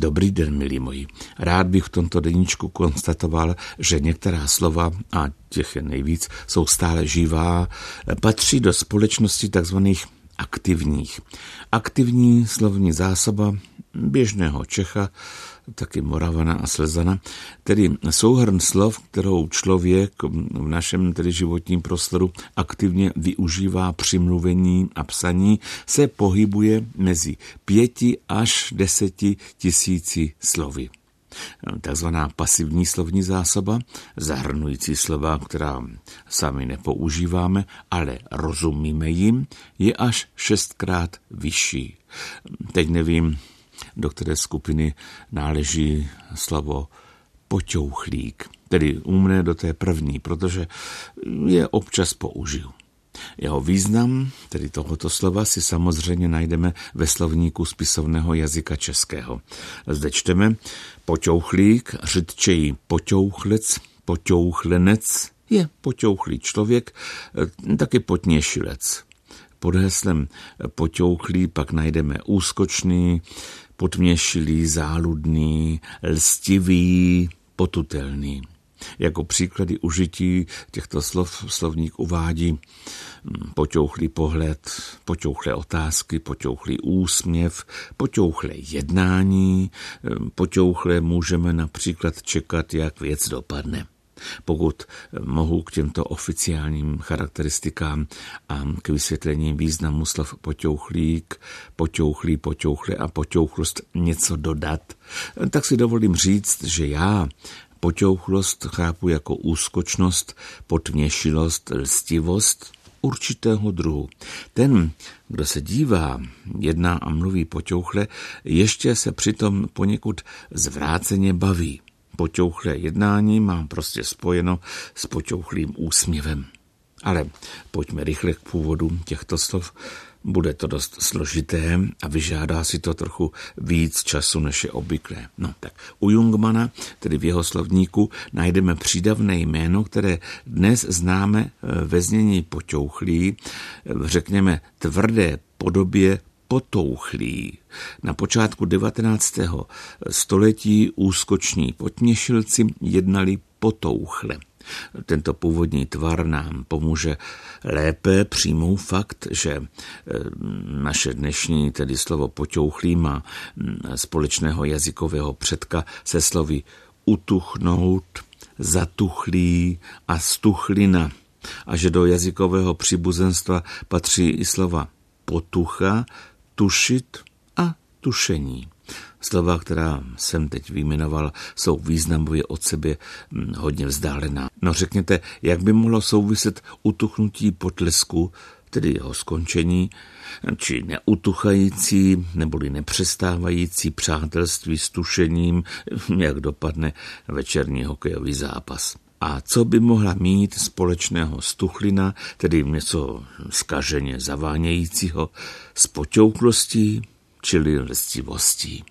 Dobrý den, milí moji. Rád bych v tomto deníčku konstatoval, že některá slova, a těch je nejvíc, jsou stále živá, patří do společnosti takzvaných aktivních. Aktivní slovní zásoba běžného Čecha taky Moravana a Slezana, tedy souhrn slov, kterou člověk v našem tedy životním prostoru aktivně využívá při mluvení a psaní, se pohybuje mezi pěti až deseti tisíci slovy takzvaná pasivní slovní zásoba, zahrnující slova, která sami nepoužíváme, ale rozumíme jim, je až šestkrát vyšší. Teď nevím, do které skupiny náleží slovo poťouchlík, tedy u mne do té první, protože je občas použiju. Jeho význam, tedy tohoto slova, si samozřejmě najdeme ve slovníku spisovného jazyka českého. Zde čteme poťouchlík, řidčeji poťouchlec, poťouchlenec, je poťouchlý člověk, taky potněšilec. Pod heslem poťouchlý pak najdeme úskočný, potměšilý, záludný, lstivý, potutelný. Jako příklady užití těchto slov slovník uvádí hm, poťouchlý pohled, poťouchlé otázky, poťouchlý úsměv, poťouchlé jednání, hm, poťouchlé můžeme například čekat, jak věc dopadne. Pokud mohu k těmto oficiálním charakteristikám a k vysvětlení významu slov poťouchlík, poťouchlý, poťouchle a poťouchlost něco dodat, tak si dovolím říct, že já poťouchlost chápu jako úskočnost, potměšilost, lstivost určitého druhu. Ten, kdo se dívá, jedná a mluví poťouchle, ještě se přitom poněkud zvráceně baví. Poťouchlé jednání mám prostě spojeno s poťouchlým úsměvem. Ale pojďme rychle k původu těchto slov. Bude to dost složité a vyžádá si to trochu víc času, než je obvyklé. No tak u Jungmana, tedy v jeho slovníku, najdeme přídavné jméno, které dnes známe eh, ve znění poťouchlý, eh, řekněme tvrdé podobě potouchlí. Na počátku 19. století úskoční potněšilci jednali potouchle. Tento původní tvar nám pomůže lépe přijmout fakt, že e, naše dnešní, tedy slovo poťouchlý, má společného jazykového předka se slovy utuchnout, zatuchlý a stuchlina a že do jazykového příbuzenstva patří i slova potucha, tušit a tušení. Slova, která jsem teď vyjmenoval, jsou významově od sebe hm, hodně vzdálená. No řekněte, jak by mohlo souviset utuchnutí potlesku, tedy jeho skončení, či neutuchající neboli nepřestávající přátelství s tušením, jak dopadne večerní hokejový zápas. A co by mohla mít společného stuchlina, tedy něco skaženě zavánějícího, s poťouklostí, čili lstivostí?